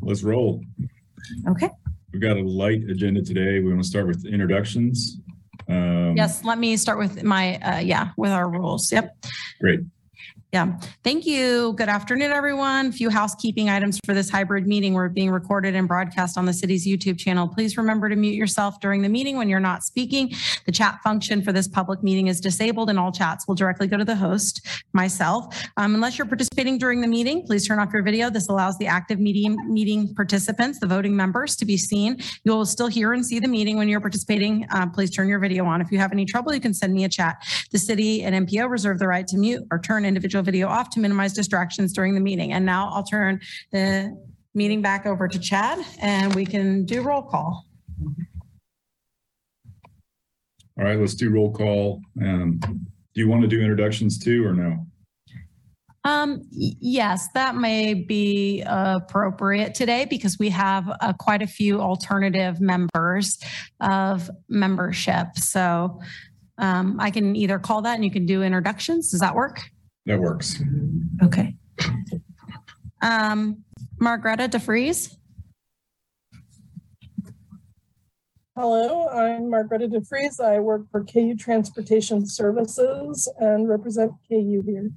let's roll. Okay. We've got a light agenda today. We want to start with introductions. Um, Yes, let me start with my, uh, yeah, with our rules. Yep. Great. Yeah. Thank you. Good afternoon, everyone. A few housekeeping items for this hybrid meeting. We're being recorded and broadcast on the city's YouTube channel. Please remember to mute yourself during the meeting when you're not speaking. The chat function for this public meeting is disabled and all chats will directly go to the host, myself. Um, unless you're participating during the meeting, please turn off your video. This allows the active meeting, meeting participants, the voting members to be seen. You will still hear and see the meeting when you're participating. Uh, please turn your video on. If you have any trouble, you can send me a chat. The city and MPO reserve the right to mute or turn individual video off to minimize distractions during the meeting. And now I'll turn the meeting back over to Chad and we can do roll call. All right, let's do roll call. Um, do you want to do introductions too or no? Um, y- yes, that may be appropriate today because we have uh, quite a few alternative members of membership. So um, I can either call that and you can do introductions. Does that work? That works. Okay. Um, Margreta DeVries. Hello, I'm Margareta DeVries. I work for KU Transportation Services and represent KU here.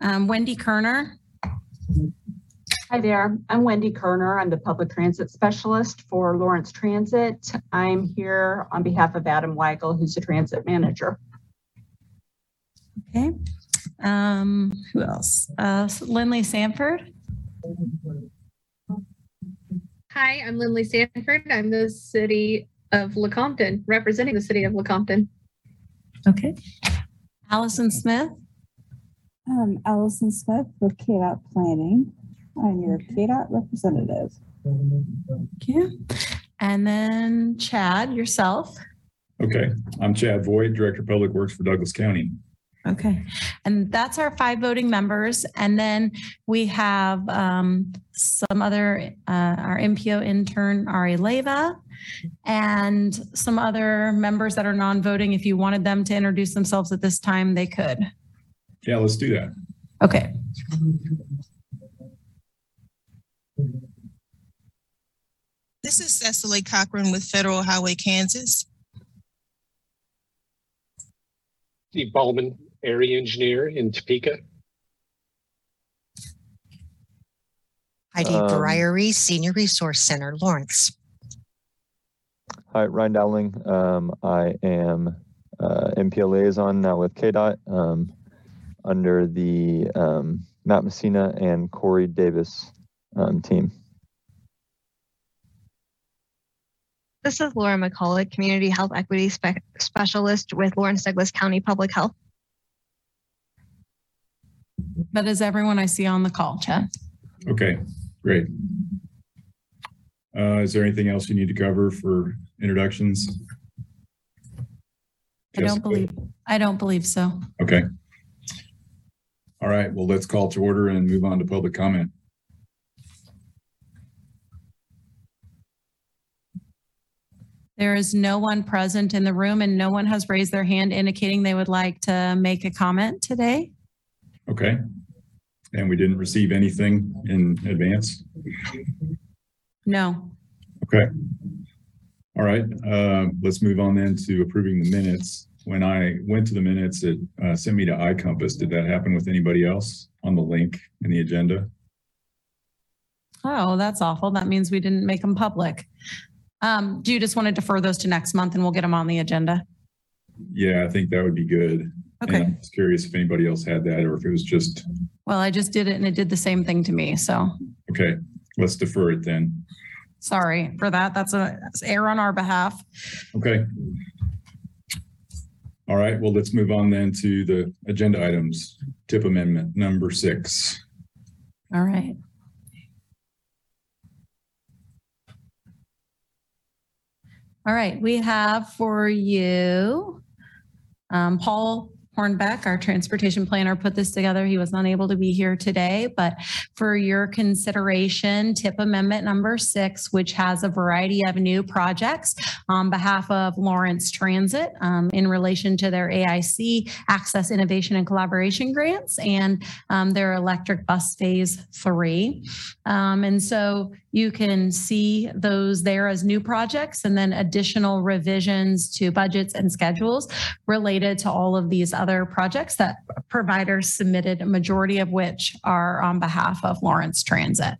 Um, Wendy Kerner. Hi there, I'm Wendy Kerner. I'm the public transit specialist for Lawrence Transit. I'm here on behalf of Adam Weigel, who's the transit manager. Okay. Um, who else? Uh, Lindley Sanford. Hi, I'm Lindley Sanford. I'm the city of Lecompton, representing the city of Lecompton. Okay. Allison Smith. Um, Allison Smith with KDOT Planning. I'm your KDOT representative. Thank you. And then Chad, yourself. Okay, I'm Chad Voigt, Director of Public Works for Douglas County. Okay. And that's our five voting members. And then we have um, some other, uh, our MPO intern, Ari Leva, and some other members that are non-voting. If you wanted them to introduce themselves at this time, they could. Yeah, let's do that. Okay. This is Cecily Cochran with Federal Highway Kansas. Steve Ballman, area engineer in Topeka. Heidi Um, Breyery, Senior Resource Center, Lawrence. Hi, Ryan Dowling. Um, I am uh, MPL liaison now with KDOT um, under the um, Matt Messina and Corey Davis um, team. This is Laura McCullough, Community Health Equity Spe- Specialist with Lawrence Douglas County Public Health. That is everyone I see on the call, Chad. Okay, great. Uh, is there anything else you need to cover for introductions? I don't believe, I don't believe so. Okay. All right, well, let's call to order and move on to public comment. There is no one present in the room and no one has raised their hand indicating they would like to make a comment today. Okay. And we didn't receive anything in advance? No. Okay. All right, uh, let's move on then to approving the minutes. When I went to the minutes, it uh, sent me to iCompass. Did that happen with anybody else on the link in the agenda? Oh, that's awful. That means we didn't make them public. Um, do you just want to defer those to next month and we'll get them on the agenda? Yeah, I think that would be good. And Okay. I was curious if anybody else had that or if it was just, Well, I just did it and it did the same thing to me. So okay, let's defer it then. sorry for that. That's a that's error on our behalf. Okay. All right, well, let's move on then to the agenda items. Tip amendment number six. All right. All right, we have for you um, Paul Hornbeck, our transportation planner, put this together. He was unable to be here today, but for your consideration, tip amendment number six, which has a variety of new projects on behalf of Lawrence Transit um, in relation to their AIC Access Innovation and Collaboration Grants and um, their electric bus phase three. Um, and so you can see those there as new projects and then additional revisions to budgets and schedules related to all of these other projects that providers submitted, a majority of which are on behalf of Lawrence Transit.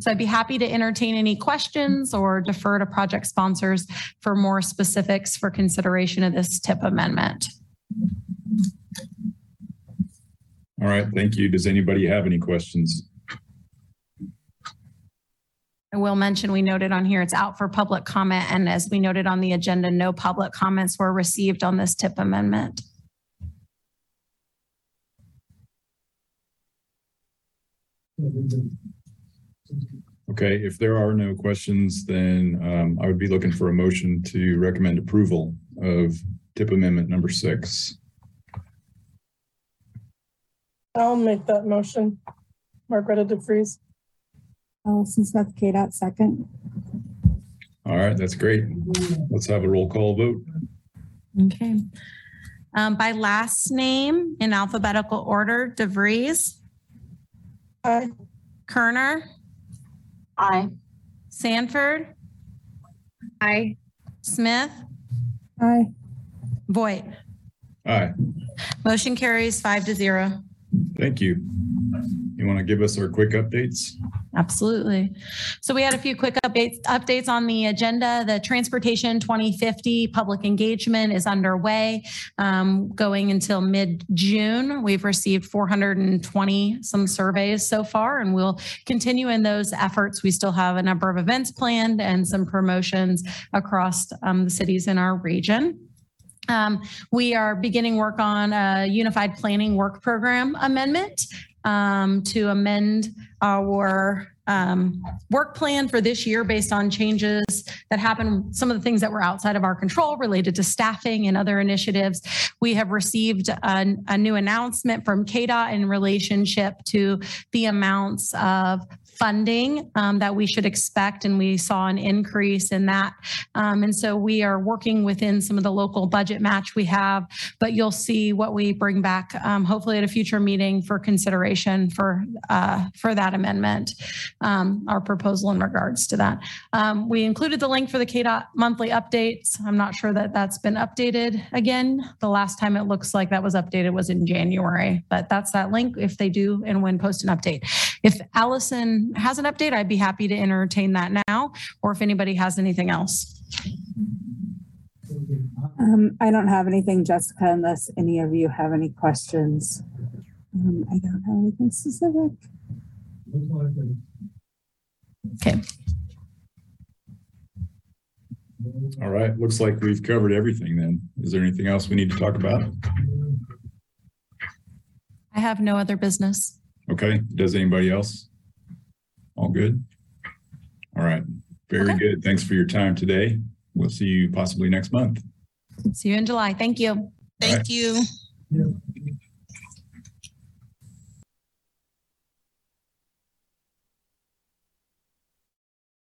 So I'd be happy to entertain any questions or defer to project sponsors for more specifics for consideration of this tip amendment. All right, thank you. Does anybody have any questions? I will mention, we noted on here, it's out for public comment. And as we noted on the agenda, no public comments were received on this tip amendment. Okay, if there are no questions, then um, I would be looking for a motion to recommend approval of tip amendment number six. I'll make that motion. Margareta DeVries. Allison Smith, KDOT, second. All right, that's great. Let's have a roll call vote. Okay. Um, by last name in alphabetical order, DeVries, Aye. Kerner, Aye. Sanford, Aye. Smith, Aye. Voigt. Aye, Motion carries five to zero. thank you. You want to give us our quick updates? Absolutely. So we had a few quick updates, updates on the agenda. The Transportation 2050 public engagement is underway, um, going until mid-June. We've received 420 some surveys so far, and we'll continue in those efforts. We still have a number of events planned and some promotions across um, the cities in our region. Um, we are beginning work on a unified planning work program amendment um, to amend our um, work plan for this year based on changes that happened, some of the things that were outside of our control related to staffing and other initiatives. We have received a, a new announcement from KDOT in relationship to the amounts of funding um, that we should expect, and we saw an increase in that. Um, and so we are working within some of the local budget match we have, but you'll see what we bring back, um, hopefully at a future meeting for consideration for uh, for that amendment, um, our proposal in regards to that. Um, we included the link for the KDOT monthly updates. I'm not sure that that's been updated again. The last time it looks like that was updated was in January, but that's that link if they do and when post an update. If Allison has an update, I'd be happy to entertain that now, or if anybody has anything else. Um, I don't have anything, Jessica, unless any of you have any questions. Um, I don't have anything specific. Okay. All right, looks like we've covered everything then. Is there anything else we need to talk about? I have no other business. Okay, does anybody else? All good? All right, very Okay. good. Thanks for your time today. We'll see you possibly next month. See you in July. Thank you. All right. Thank you.